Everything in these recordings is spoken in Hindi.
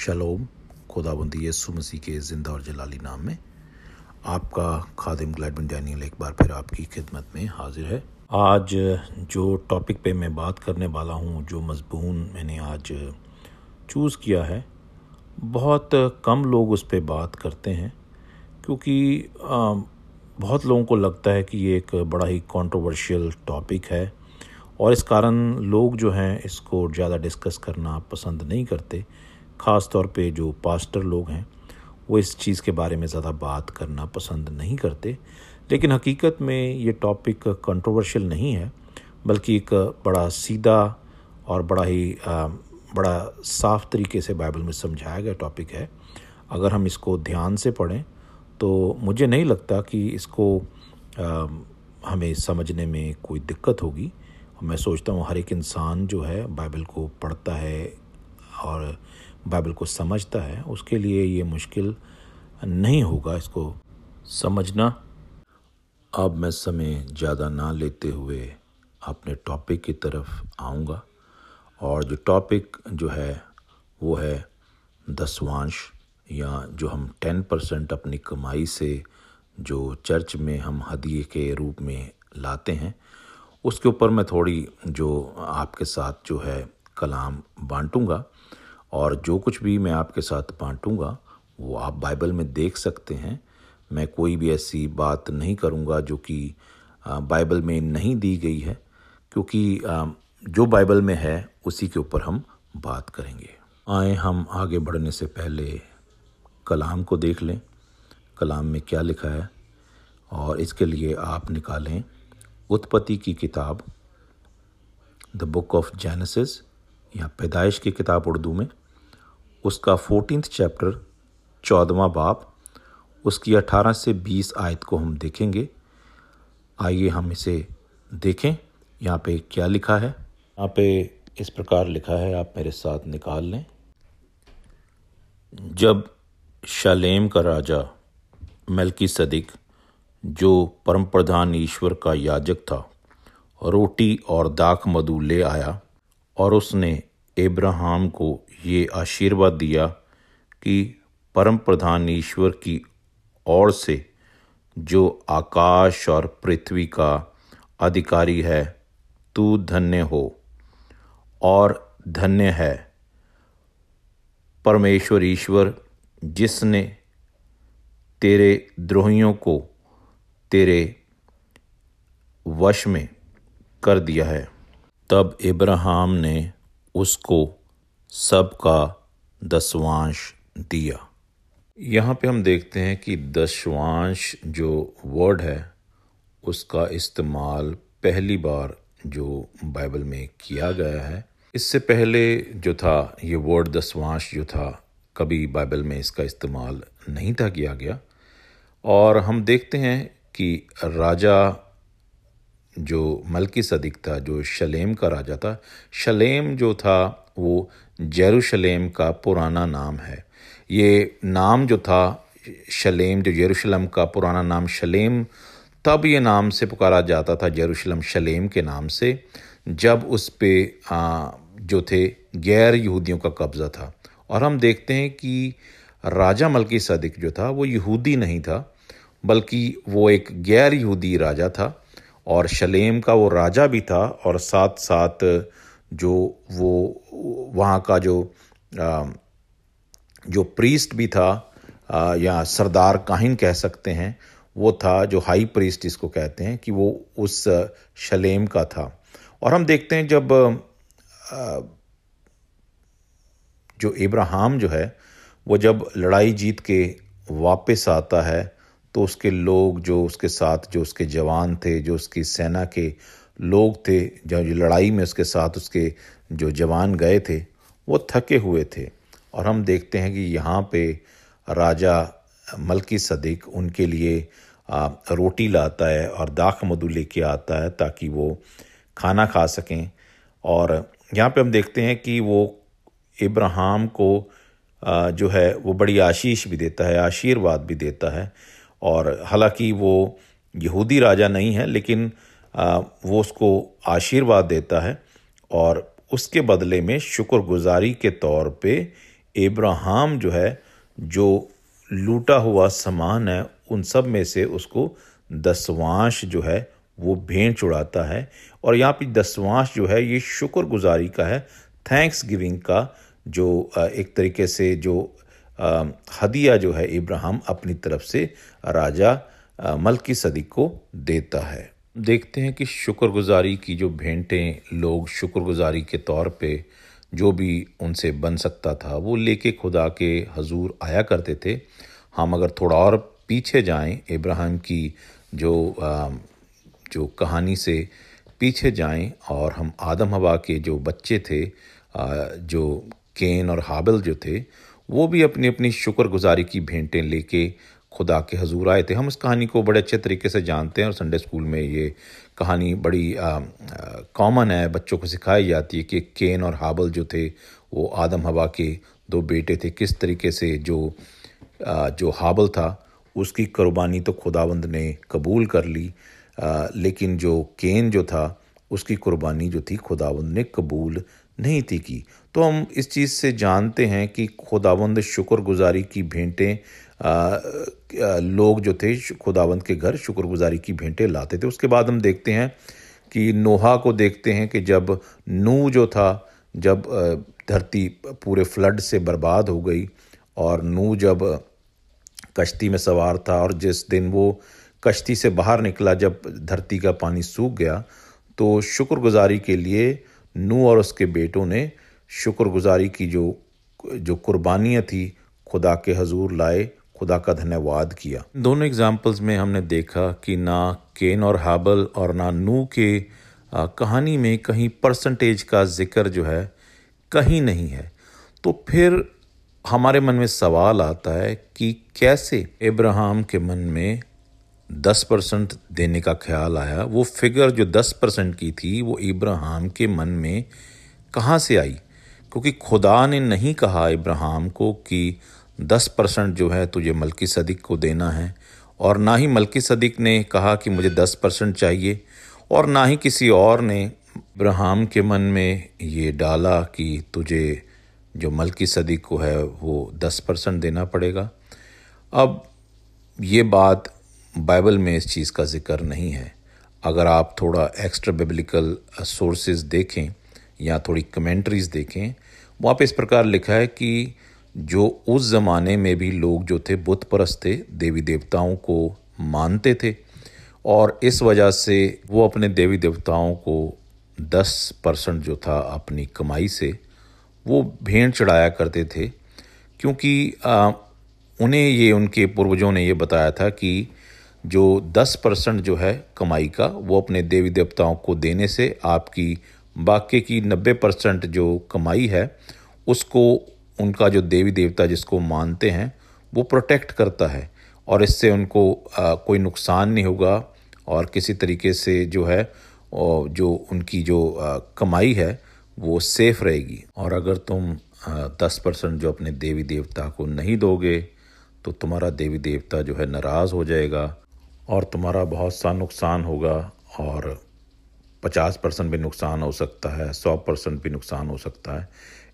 शलोम, खुदाबंदी यसु मसीह के ज़िंदा और जलाली नाम में। आपका खादिम ग्लैडविन डैनियल एक बार फिर आपकी खिदमत में हाजिर है। आज जो टॉपिक पे मैं बात करने वाला हूँ, जो मजबून मैंने आज चूज़ किया है, बहुत कम लोग उस पर बात करते हैं, क्योंकि बहुत लोगों को लगता है कि ये एक बड़ा ही कंट्रोवर्शियल टॉपिक है, और इस कारण लोग जो हैं इसको ज़्यादा डिस्कस करना पसंद नहीं करते। ख़ास तौर पे जो पास्टर लोग हैं वो इस चीज़ के बारे में ज़्यादा बात करना पसंद नहीं करते। लेकिन हकीकत में ये टॉपिक कंट्रोवर्शियल नहीं है बल्कि एक बड़ा सीधा और बड़ा ही बड़ा साफ़ तरीके से बाइबल में समझाया गया टॉपिक है। अगर हम इसको ध्यान से पढ़ें तो मुझे नहीं लगता कि इसको आ, हमें समझने में कोई दिक्कत होगी। मैं सोचता हूँ हर एक इंसान जो है बाइबल को पढ़ता है और बाइबल को समझता है, उसके लिए ये मुश्किल नहीं होगा इसको समझना। अब मैं समय ज़्यादा ना लेते हुए अपने टॉपिक की तरफ़ आऊँगा और जो टॉपिक जो है, वो है दसवांश या जो हम टेन परसेंट अपनी कमाई से जो चर्च में हम हदिये के रूप में लाते हैं, उसके ऊपर मैं थोड़ी जो आपके साथ जो है कलाम बांटूँगा। और जो कुछ भी मैं आपके साथ बांटूँगा, वो आप बाइबल में देख सकते हैं। मैं कोई भी ऐसी बात नहीं करूँगा जो कि बाइबल में नहीं दी गई है, क्योंकि जो बाइबल में है, उसी के ऊपर हम बात करेंगे। आए, हम आगे बढ़ने से पहले कलाम को देख लें। कलाम में क्या लिखा है? और इसके लिए आप निकालें उत्पत्ति की किताब, द बुक ऑफ़ जेनेसिस, या पैदाइश की किताब उर्दू में। उसका फोर्टीन चैप्टर चौदवा बाप, उसकी अठारह से बीस आयत को हम देखेंगे। आइए हम इसे देखें। यहाँ पे क्या लिखा है? यहाँ पे इस प्रकार लिखा है, आप मेरे साथ निकाल लें। जब शालेम का राजा मलकी सदिक जो परम प्रधान ईश्वर का याजक था, रोटी और दाख मधु ले आया और उसने इब्राहिम को ये आशीर्वाद दिया कि परम प्रधान ईश्वर की ओर से जो आकाश और पृथ्वी का अधिकारी है, तू धन्य हो और धन्य है। परमेश्वर ईश्वर, जिसने तेरे द्रोहियों को तेरे वश में कर दिया है। तब इब्राहिम ने उसको सबका दसवांश दिया। यहाँ पे हम देखते हैं कि दशवांश जो वर्ड है, उसका इस्तेमाल पहली बार जो बाइबल में किया गया है। इससे पहले जो था, ये वर्ड दसवांश जो था, कभी बाइबल में इसका इस्तेमाल नहीं था किया गया। और हम देखते हैं कि राजा जो मलकी सदिक था जो शलेम का राजा था, शलेम जो था, वो जेरूशलेम का पुराना नाम है। ये नाम जो था, शलेम, जो जेरूशलम का पुराना नाम शलेम, तब ये नाम से पुकारा जाता था, जेरूशलम शलेम के नाम से, जब उस पे जो थे, गैर यहूदियों का कब्ज़ा था। और हम देखते हैं कि राजा मलकी सदिक जो था, वो यहूदी नहीं था, बल्कि वो एक गैर यहूदी राजा था। और शलेम का वो राजा भी था और साथ साथ जो वो वहाँ का जो आ, जो प्रीस्ट भी था आ, या सरदार काहिन कह सकते हैं वो था जो हाई प्रीस्ट इसको कहते हैं कि वो उस शलेम का था। और हम देखते हैं जब आ, जो इब्राहिम जो है वो जब लड़ाई जीत के वापस आता है तो उसके लोग जो उसके साथ, जो उसके जवान थे, जो उसकी सेना के लोग थे, जो लड़ाई में उसके साथ उसके जो जवान गए थे, वो थके हुए थे। और हम देखते हैं कि यहाँ पे राजा मलकी सदीक उनके लिए रोटी लाता है और दाख मधु लेके आता है ताकि वो खाना खा सकें। और यहाँ पे हम देखते हैं कि वो इब्राहिम को जो है, वो बड़ी आशीष भी देता है, आशीर्वाद भी देता है। और हालाँकि वो यहूदी राजा नहीं है, लेकिन वो उसको आशीर्वाद देता है और उसके बदले में शुक्रगुजारी के तौर पे इब्राहिम जो है, जो लूटा हुआ सामान है, उन सब में से उसको दसवांश जो है, वो भेंट चुड़ाता है। और यहाँ पे दसवांश जो है, ये शुक्रगुजारी का है थैंक्स गिविंग का, जो एक तरीके से जो हदिया जो है इब्राहिम अपनी तरफ़ से राजा मलकी सदी को देता है। देखते हैं कि शुक्रगुजारी की जो भेंटें लोग शुक्रगुजारी के तौर पे जो भी उनसे बन सकता था, वो लेके खुदा के हजूर आया करते थे। हम अगर थोड़ा और पीछे जाएँ, इब्राहिम की जो जो कहानी से पीछे जाएँ और हम आदम हवा के जो बच्चे थे जो केन और हाबिल जो थे वो भी अपनी अपनी शुक्रगुजारी की भेंटें लेके खुदा के हजूर आए थे। हम इस कहानी को बड़े अच्छे तरीके से जानते हैं और संडे स्कूल में ये कहानी बड़ी कॉमन है। बच्चों को सिखाई जाती है कि केन और हाबल जो थे वो आदम हवा के दो बेटे थे। किस तरीके से जो आ, जो हाबल था उसकी कुर्बानी तो खुदावंद ने कबूल कर ली। आ, लेकिन जो केन जो था उसकी कुर्बानी जो थी खुदावंद ने कबूल नहीं थी की। तो हम इस चीज़ से जानते हैं कि खुदावंद शुक्रगुजारी की भेंटें लोग जो थे खुदावंद के घर शुक्रगुजारी की भेंटें लाते थे। उसके बाद हम देखते हैं कि नोहा को देखते हैं कि जब नू जो था, जब धरती पूरे फ्लड से बर्बाद हो गई और नू जब कश्ती में सवार था और जिस दिन वो कश्ती से बाहर निकला, जब धरती का पानी सूख गया तो शुक्रगुजारी के लिए नू और उसके बेटों ने शुक्रगुजारी की जो जो कुर्बानियाँ थी खुदा के हजूर लाए खुदा का धन्यवाद किया। दोनों एग्जाम्पल्स में हमने देखा कि ना केन और हाबल और ना नू के आ, कहानी में कहीं परसेंटेज का ज़िक्र जो है कहीं नहीं है। तो फिर हमारे मन में सवाल आता है कि कैसे इब्राहिम के मन में दस परसेंट देने का ख्याल आया। वो फिगर जो दस परसेंट की थी, वो इब्राहिम के मन में कहाँ से आई? क्योंकि खुदा ने नहीं कहा इब्राहिम को कि दस परसेंट जो है तुझे मलकी सदीक को देना है, और ना ही मलकी सदीक ने कहा कि मुझे दस परसेंट चाहिए, और ना ही किसी और ने इब्राहिम के मन में ये डाला कि तुझे जो मलकी सदीक को है वो दस परसेंट देना पड़ेगा। अब ये बात बाइबल में इस चीज़ का ज़िक्र नहीं है। अगर आप थोड़ा एक्स्ट्रा बिब्लिकल सोर्सेज देखें या थोड़ी कमेंट्रीज़ देखें वहाँ पे इस प्रकार लिखा है कि जो उस ज़माने में भी लोग जो थे बुत परस्त थे देवी देवताओं को मानते थे और इस वजह से वो अपने देवी देवताओं को दस परसेंट जो था अपनी कमाई से वो भेंट चढ़ाया करते थे। क्योंकि आ, उन्हें ये उनके पूर्वजों ने ये बताया था कि जो दस परसेंट जो है कमाई का वो अपने देवी देवताओं को देने से आपकी बाकी की नब्बे परसेंट जो कमाई है उसको उनका जो देवी देवता जिसको मानते हैं वो प्रोटेक्ट करता है। और इससे उनको आ, कोई नुकसान नहीं होगा और किसी तरीके से जो है जो उनकी जो आ, कमाई है वो सेफ़ रहेगी। और अगर तुम दस परसेंट जो अपने देवी देवता को नहीं दोगे तो तुम्हारा देवी देवता जो है नाराज़ हो जाएगा। और तुम्हारा बहुत सा नुकसान होगा और पचास परसेंट भी नुकसान हो सकता है, सौ परसेंट भी नुकसान हो सकता है।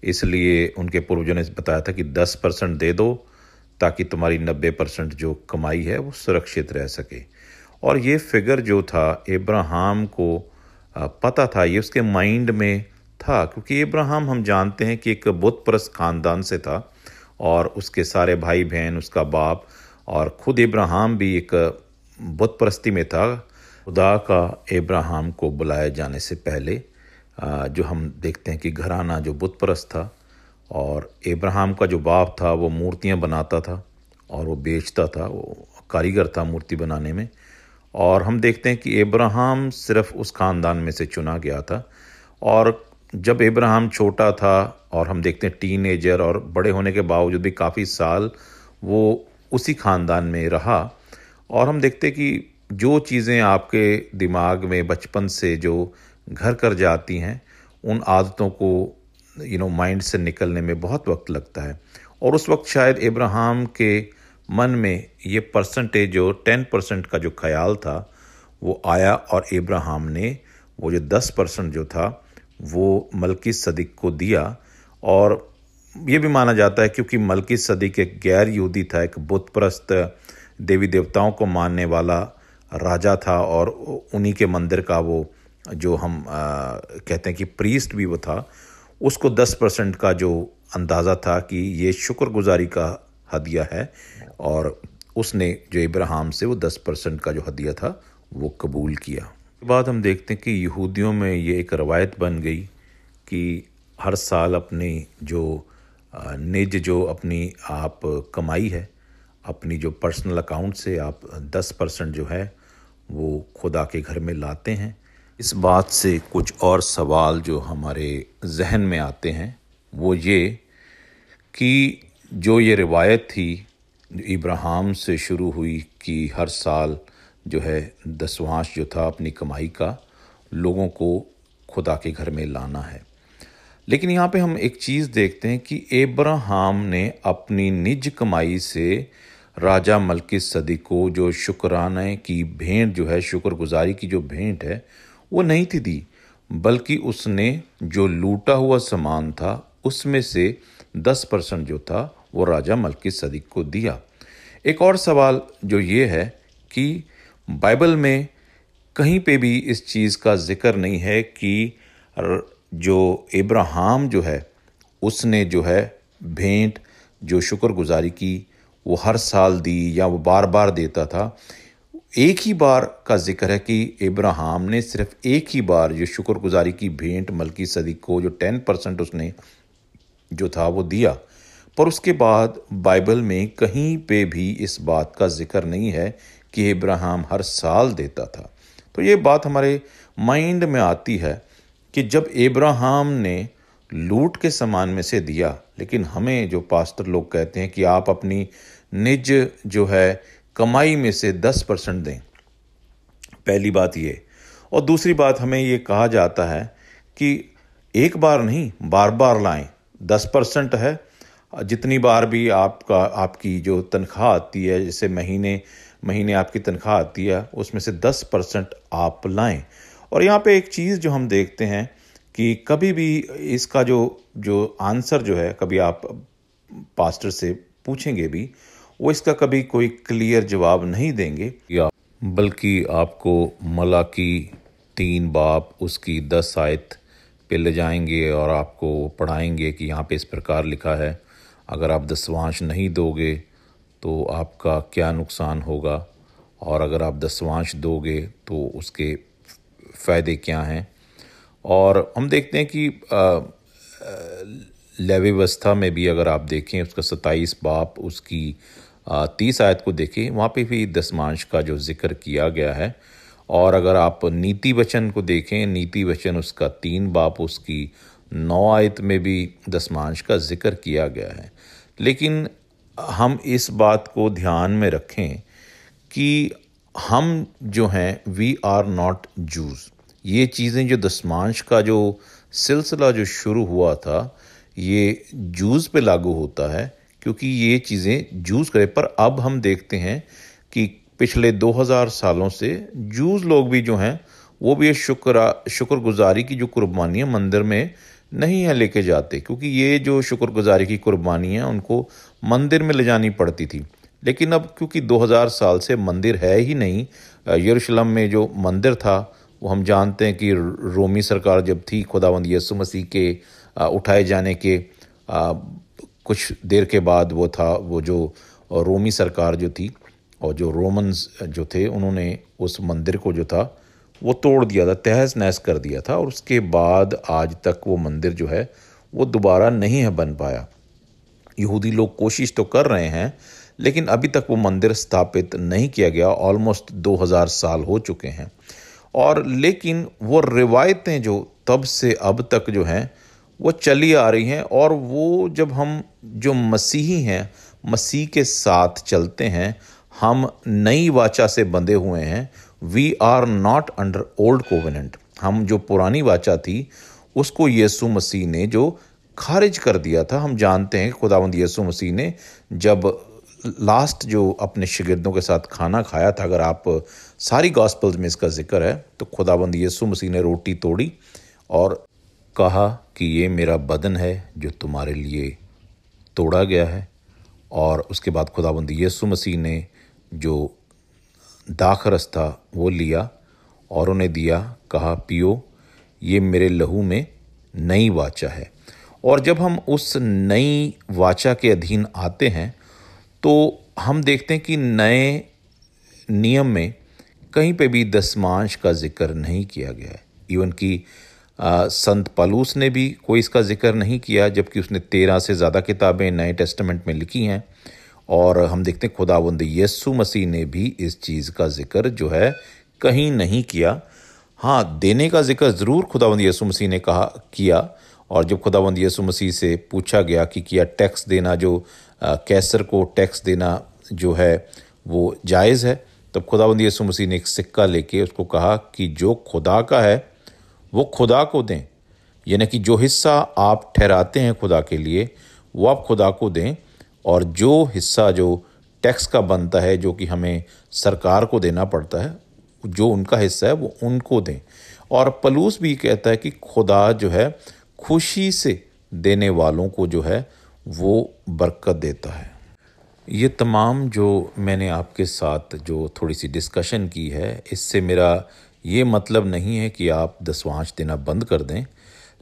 इसलिए उनके पूर्वजों ने बताया था कि दस परसेंट दे दो ताकि तुम्हारी नब्बे परसेंट जो कमाई है वो सुरक्षित रह सके। और ये फिगर जो था इब्राहम को पता था, ये उसके माइंड में था, क्योंकि इब्राहम हम जानते हैं कि एक बुत परस्त ख़ानदान से था और उसके सारे भाई बहन उसका बाप और ख़ुद इब्राहम भी एक बुत परस्ती में था। खुदा का इब्राहिम को बुलाए जाने से पहले जो हम देखते हैं कि घराना जो बुत परस्त था और इब्राहिम का जो बाप था, वो मूर्तियाँ बनाता था और वो बेचता था, वो कारीगर था मूर्ति बनाने में। और हम देखते हैं कि इब्राहिम सिर्फ़ उस ख़ानदान में से चुना गया था। और जब इब्राहिम छोटा था और हम देखते हैं टीन एजर और बड़े होने के बावजूद भी काफ़ी साल वो उसी ख़ानदान में रहा और हम देखते कि जो चीज़ें आपके दिमाग में, बचपन से जो घर कर जाती हैं, उन आदतों को यू नो माइंड से निकलने में बहुत वक्त लगता है। और उस वक्त शायद इब्राहिम के मन में ये परसेंटेज जो टेन परसेंट का जो ख्याल था, वो आया और इब्राहिम ने वो जो दस परसेंट जो था, वो मलकी सदीक को दिया। और ये भी माना जाता है क्योंकि मलकी सदीक एक गैर यहूदी था, एक बुत प्रस्त देवी देवताओं को मानने वाला राजा था और उन्हीं के मंदिर का वो जो हम आ, कहते हैं कि प्रीस्ट भी वो था उसको दस परसेंट का जो अंदाज़ा था कि ये शुक्रगुजारी का हदिया है और उसने जो इब्राहिम से वो दस परसेंट का जो हदिया था वो कबूल किया। बाद हम देखते हैं कि यहूदियों में ये एक रवायत बन गई कि हर साल अपनी जो निज जो अपनी आप कमाई है अपनी जो पर्सनल अकाउंट से आप दस परसेंट जो है, वो खुदा के घर में लाते हैं। इस बात से कुछ और सवाल जो हमारे जहन में आते हैं, वो ये कि जो ये रिवायत थी इब्राहिम से शुरू हुई कि हर साल जो है दसवांश जो था अपनी कमाई का, लोगों को खुदा के घर में लाना है। लेकिन यहाँ पे हम एक चीज़ देखते हैं कि एब्राहम ने अपनी निज कमाई से राजा मलकी सदी को जो शुक्राने की भेंट जो है, शुक्रगुजारी की जो भेंट है, वो नहीं थी दी, बल्कि उसने जो लूटा हुआ सामान था, उसमें से दस परसेंट जो था, वो राजा मलकी सदी को दिया। एक और सवाल जो ये है कि बाइबल में कहीं पे भी इस चीज़ का ज़िक्र नहीं है कि जो इब्राहिम जो है, उसने जो है भेंट, जो शुक्रगुजारी की वो हर साल दी या वो बार बार देता था। एक ही बार का ज़िक्र है कि इब्राहिम ने सिर्फ़ एक ही बार जो शुक्रगुजारी की भेंट मलकी सदी को जो टेन परसेंट उसने जो था, वो दिया। पर उसके बाद बाइबल में कहीं पे भी इस बात का ज़िक्र नहीं है कि इब्राहिम हर साल देता था। तो ये बात हमारे माइंड में आती है कि जब इब्राहिम ने लूट के सामान में से दिया, लेकिन हमें जो पास्टर लोग कहते हैं कि आप अपनी निज जो है कमाई में से दस परसेंट दें। पहली बात ये। और दूसरी बात हमें ये कहा जाता है कि एक बार नहीं, बार बार लाएँ। दस परसेंट है। जितनी बार भी आपका, आपकी जो तनख्वाह आती है, जैसे महीने महीने आपकी तनख्वाह आती है, उसमें से दस परसेंट आप लाएँ। और यहाँ पे एक चीज़ जो हम देखते हैं कि कभी भी इसका जो जो आंसर जो है, कभी आप पास्टर से पूछेंगे भी वो इसका कभी कोई क्लियर जवाब नहीं देंगे। या बल्कि आपको मला की तीन बाप, उसकी दस आयत पे ले जाएँगे और आपको पढ़ाएँगे कि यहाँ पे इस प्रकार लिखा है, अगर आप दसवांश नहीं दोगे तो आपका क्या नुकसान होगा? और अगर आप दसवांश दोगे तो उसके फ़ायदे क्या हैं? और हम देखते हैं कि लेवी व्यवस्था में भी अगर आप देखें, उसका सत्ताईस बाप, उसकी तीस आयत को देखें वहाँ पे भी दसमांश का जो ज़िक्र किया गया है। और अगर आप नीति वचन को देखें, नीति वचन उसका तीन बाप, उसकी नौ आयत में भी दसमांश का ज़िक्र किया गया है। लेकिन हम इस बात को ध्यान में रखें कि हम जो हैं वी आर नॉट जूज़ ये चीज़ें जो दसमांश का जो सिलसिला जो शुरू हुआ था, ये जूस पे लागू होता है क्योंकि ये चीज़ें जूस करे। पर अब हम देखते हैं कि पिछले 2000 सालों से जूस लोग भी जो हैं, वो भी ये शुक्र, शुक्रगुजारी की जो कुर्बानियाँ मंदिर में नहीं है लेके जाते। क्योंकि ये जो शुक्रगुजारी की कुर्बानी है, उनको मंदिर में ले जानी पड़ती थी। लेकिन अब क्योंकि 2000 साल से मंदिर है ही नहीं, यरूशलेम में जो मंदिर था, वो हम जानते हैं कि रोमी सरकार जब थी, खुदावंद यसु मसीह के उठाए जाने के कुछ देर के बाद वो था, वो जो रोमी सरकार जो थी और जो रोमन्स जो थे, उन्होंने उस मंदिर को जो था, वो तोड़ दिया था, तहस नहस कर दिया था और उसके बाद आज तक वो मंदिर जो है, वो दोबारा नहीं है बन पाया। यहूदी लोग कोशिश तो कर रहे हैं, लेकिन अभी तक वो मंदिर स्थापित नहीं किया गया ऑलमोस्ट 2000 साल हो चुके हैं। और लेकिन वो रिवायतें जो तब से अब तक जो हैं वो चली आ रही हैं और वो जब हम जो मसीही हैं, मसीह के साथ चलते हैं, हम नई वाचा से बंधे हुए हैं we are not under old covenant हम जो पुरानी वाचा थी, उसको यीशु मसीह ने जो खारिज कर दिया था, हम जानते हैं खुदावंद यीशु मसीह ने जब लास्ट जो अपने शिगिर्दों के साथ खाना खाया था, अगर आप सारी गॉस्पल्स में इसका ज़िक्र है तो खुदाबंद यीशु मसीह ने रोटी तोड़ी और कहा कि ये मेरा बदन है जो तुम्हारे लिए तोड़ा गया है। और उसके बाद खुदाबंद यसु मसीह ने जो दाखरस था वो लिया और उन्हें दिया, कहा, पियो, ये मेरे लहू में नई वाचा है। और जब हम उस नई वाचा के अधीन आते हैं तो हम देखते हैं कि नए नियम में कहीं पे भी दसमांश का ज़िक्र नहीं किया गया है। इवन कि संत पालूस ने भी कोई इसका ज़िक्र नहीं किया, जबकि उसने तेरह से ज़्यादा किताबें नए टेस्टमेंट में लिखी हैं। और हम देखते हैं, खुदाबंद यस्सु मसीह ने भी इस चीज़ का ज़िक्र जो है कहीं नहीं किया। हाँ देने का ज़िक्र ज़रूर खुदाबंद यसु मसीह ने कहा, किया। और जब खुदाबंद यसु मसीह से पूछा गया कि किया टैक्स देना, जो कैसर को टैक्स देना जो है, वो जायज़ है, तब खुदाबंद यसु मसीह ने एक सिक्का लेके उसको कहा कि जो खुदा का है वो खुदा को दें। यानी कि जो हिस्सा आप ठहराते हैं खुदा के लिए, वो आप खुदा को दें और जो हिस्सा जो टैक्स का बनता है, जो कि हमें सरकार को देना पड़ता है, जो उनका हिस्सा है, वो उनको दें। और पलूस भी कहता है कि खुदा जो है, खुशी से देने वालों को जो है, वो बरकत देता है। ये तमाम जो मैंने आपके साथ जो थोड़ी सी डिस्कशन की है, इससे मेरा ये मतलब नहीं है कि आप दसवांश देना बंद कर दें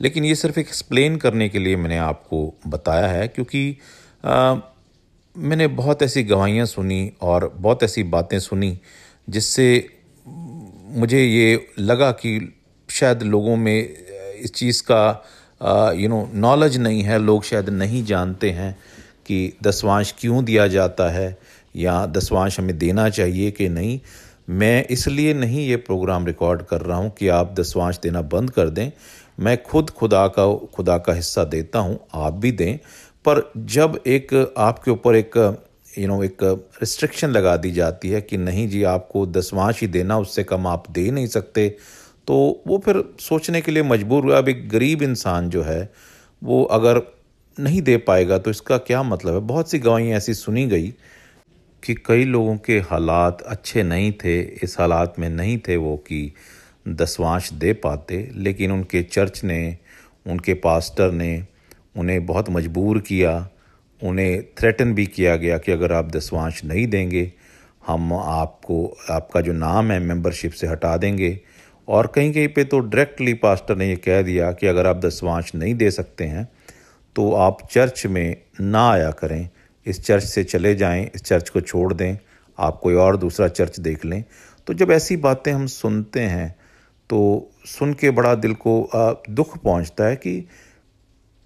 लेकिन ये सिर्फ़ एक्सप्लेन करने के लिए मैंने आपको बताया है क्योंकि आ, मैंने बहुत ऐसी गवाहियाँ सुनी और बहुत ऐसी बातें सुनी जिससे मुझे ये लगा कि शायद लोगों में इस चीज़ का यू नो नॉलेज नहीं है लोग शायद नहीं जानते हैं कि दसवांश क्यों दिया जाता है या दसवांश हमें देना चाहिए कि नहीं। मैं इसलिए नहीं ये प्रोग्राम रिकॉर्ड कर रहा हूँ कि आप दसवांश देना बंद कर दें। मैं खुद खुदा का खुदा का हिस्सा देता हूँ, आप भी दें। पर जब एक, आपके ऊपर एक यू नो एक रिस्ट्रिक्शन लगा दी जाती है कि नहीं जी, आपको दसवांश ही देना, उससे कम आप दे नहीं सकते तो वो फिर सोचने के लिए मजबूर हुआ अब एक गरीब इंसान जो है, वो अगर नहीं दे पाएगा तो इसका क्या मतलब है? बहुत सी गवाहियाँ ऐसी सुनी गई कि कई लोगों के हालात अच्छे नहीं थे, इस हालात में नहीं थे वो कि दसवांश दे पाते, लेकिन उनके चर्च ने, उनके पास्टर ने उन्हें बहुत मजबूर किया, उन्हें थ्रेटन भी किया गया कि अगर आप दसवांश नहीं देंगे, हम आपको, आपका जो नाम है मेंबरशिप से हटा देंगे। और कहीं कहीं पे तो डायरेक्टली पास्टर ने ये कह दिया कि अगर आप दसवांश नहीं दे सकते हैं तो आप चर्च में ना आया करें। इस चर्च से चले जाएँ, इस चर्च को छोड़ दें, आप कोई और दूसरा चर्च देख लें। तो जब ऐसी बातें हम सुनते हैं तो सुन के बड़ा दिल को दुख पहुँचता है कि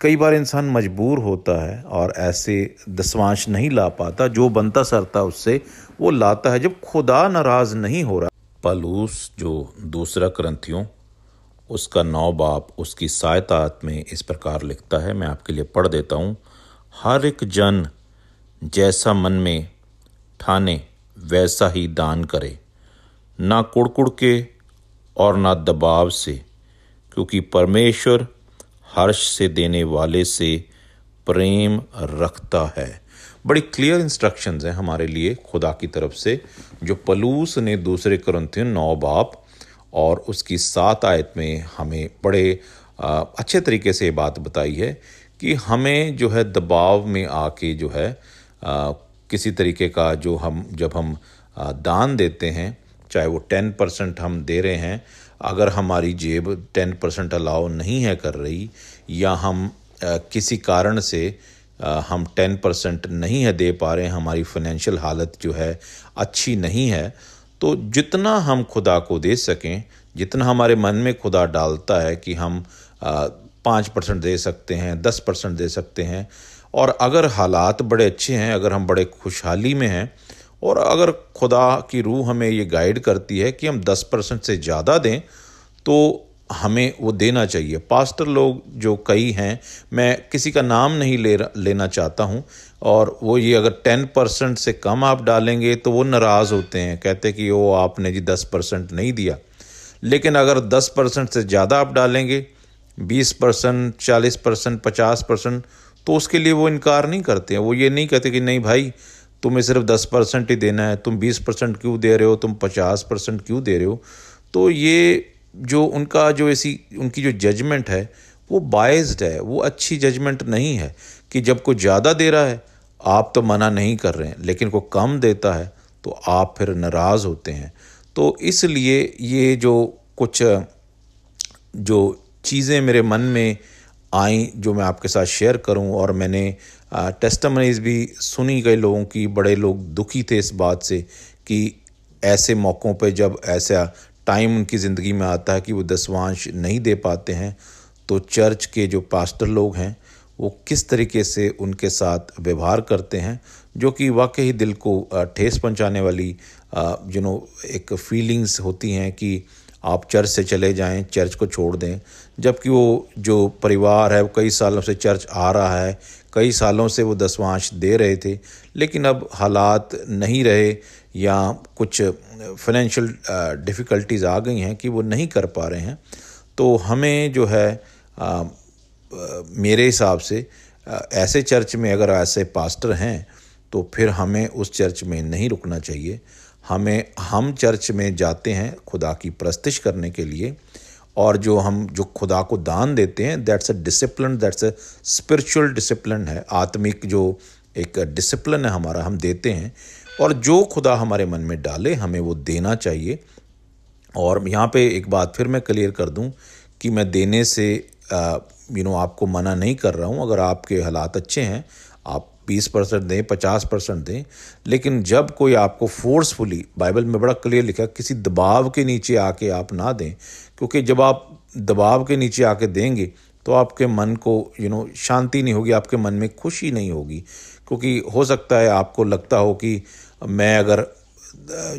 कई बार इंसान मजबूर होता है और ऐसे दसवांश नहीं ला पाता, जो बनता सरता उससे, वो लाता है। जब खुदा नाराज़ नहीं हो रहा, पलूस जो दूसरा ग्रंथियों, उसका नौ बाप उसकी सहायता में इस प्रकार लिखता है, मैं आपके लिए पढ़ देता हूँ, हर एक जन जैसा मन में ठाने, वैसा ही दान करे। ना कुड़कुड़ के और ना दबाव से, क्योंकि परमेश्वर हर्ष से देने वाले से प्रेम रखता है। बड़ी क्लियर इंस्ट्रक्शंस हैं हमारे लिए खुदा की तरफ़ से, जो पलूस ने दूसरे क्रंथियन नौ बाप और उसकी सात आयत में हमें बड़े अच्छे तरीके से ये बात बताई है कि हमें जो है दबाव में आके जो है किसी तरीके का जो हम, जब हम दान देते हैं, चाहे वो टेन परसेंट हम दे रहे हैं, अगर हमारी जेब टेन परसेंट अलाउ नहीं है कर रही, या हम किसी कारण से हम टेन परसेंट नहीं है दे पा रहे हमारी फाइनेंशियल हालत जो है अच्छी नहीं है तो जितना हम खुदा को दे सकें, जितना हमारे मन में खुदा डालता है कि हम पाँच परसेंट दे सकते हैं, दस परसेंट दे सकते हैं और अगर हालात बड़े अच्छे हैं, अगर हम बड़े खुशहाली में हैं, और अगर खुदा की रूह हमें ये गाइड करती है कि हम दस परसेंट से ज़्यादा दें तो हमें वो देना चाहिए। पास्टर लोग जो कई हैं, मैं किसी का नाम नहीं ले लेना चाहता हूँ, और वो ये अगर टेन परसेंट से कम आप डालेंगे तो वो नाराज़ होते हैं, कहते कि वो आपने जी दस परसेंट नहीं दिया। लेकिन अगर दस परसेंट से ज़्यादा आप डालेंगे, बीस परसेंट, चालीस परसेंट, पचास परसेंट तो उसके लिए वो इनकार नहीं करते हैं। वो ये नहीं कहते कि नहीं भाई, तुम्हें सिर्फ़ दस परसेंट ही देना है, तुम बीस परसेंट क्यों दे रहे हो, तुम पचास परसेंट क्यों दे रहे हो? तो ये जो उनका जो ऐसी, उनकी जो जजमेंट है, वो बाइज्ड है, वो अच्छी जजमेंट नहीं है कि जब कोई ज़्यादा दे रहा है, आप तो मना नहीं कर रहे हैं, लेकिन कोई कम देता है तो आप फिर नाराज़ होते हैं। तो इसलिए ये जो कुछ, जो चीज़ें मेरे मन में आई, जो मैं आपके साथ शेयर करूँ, और मैंने टेस्टमनीज भी सुनी कई लोगों की, बड़े लोग दुखी थे इस बात से कि ऐसे मौक़ों पे जब ऐसा टाइम उनकी ज़िंदगी में आता है कि वो दसवांश नहीं दे पाते हैं तो चर्च के जो पास्टर लोग हैं, वो किस तरीके से उनके साथ व्यवहार करते हैं, जो कि वाकई दिल को ठेस पहुँचाने वाली यू नो एक फीलिंग्स होती हैं कि आप चर्च से चले जाएँ चर्च को छोड़ दें। जबकि वो जो परिवार है वो कई सालों से चर्च आ रहा है कई सालों से वो दसवांश दे रहे थे लेकिन अब हालात नहीं रहे या कुछ फाइनेंशियल डिफ़िकल्टीज़ आ गई हैं कि वो नहीं कर पा रहे हैं। तो हमें जो है आ, मेरे हिसाब से ऐसे चर्च में अगर ऐसे पास्टर हैं तो फिर हमें उस चर्च में नहीं रुकना चाहिए। हमें, हम चर्च में जाते हैं खुदा की प्रस्तिश करने के लिए, और जो हम, जो खुदा को दान देते हैं that's a discipline that's a spiritual discipline है, आत्मिक जो एक डिसिप्लिन है हमारा, हम देते हैं, और जो खुदा हमारे मन में डाले, हमें वो देना चाहिए। और यहाँ पे एक बात फिर मैं क्लियर कर दूँ कि मैं देने से यू नो आपको मना नहीं कर रहा हूँ, अगर आपके हालात अच्छे हैं बीस परसेंट दें, पचास परसेंट दें, लेकिन जब कोई आपको फोर्सफुली बाइबल में बड़ा क्लियर लिखा, किसी दबाव के नीचे आके आप ना दें, क्योंकि जब आप दबाव के नीचे आके देंगे तो आपके मन को यू नो शांति नहीं होगी, आपके मन में खुशी नहीं होगी, क्योंकि हो सकता है आपको लगता हो कि मैं अगर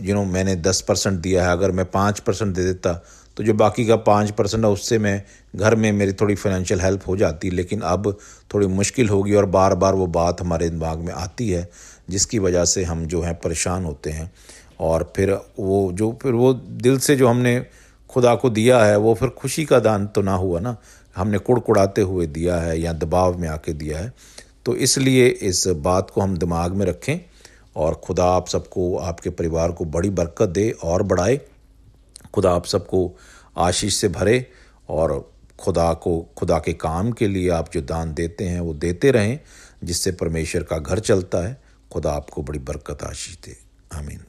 यू नो मैंने दस परसेंट दिया है, अगर मैं पाँच परसेंट दे देता तो जो बाकी का पाँच परसेंट है, उससे मैं घर में मेरी थोड़ी फाइनेंशियल हेल्प हो जाती लेकिन अब थोड़ी मुश्किल होगी और बार बार वो बात हमारे दिमाग में आती है, जिसकी वजह से हम जो हैं परेशान होते हैं। और फिर वो जो फिर वो दिल से जो हमने खुदा को दिया है, वो फिर खुशी का दान तो ना हुआ ना। हमने कुड़कुड़ाते हुए दिया है या दबाव में आके दिया है। तो इसलिए इस बात को हम दिमाग में रखें और खुदा आप सबको, आपके परिवार को बड़ी बरकत दे और बढ़ाए। खुदा आप सबको आशीष से भरे और खुदा को, खुदा के काम के लिए आप जो दान देते हैं, वो देते रहें, जिससे परमेश्वर का घर चलता है। खुदा आपको बड़ी बरकत आशीष दे। आमीन।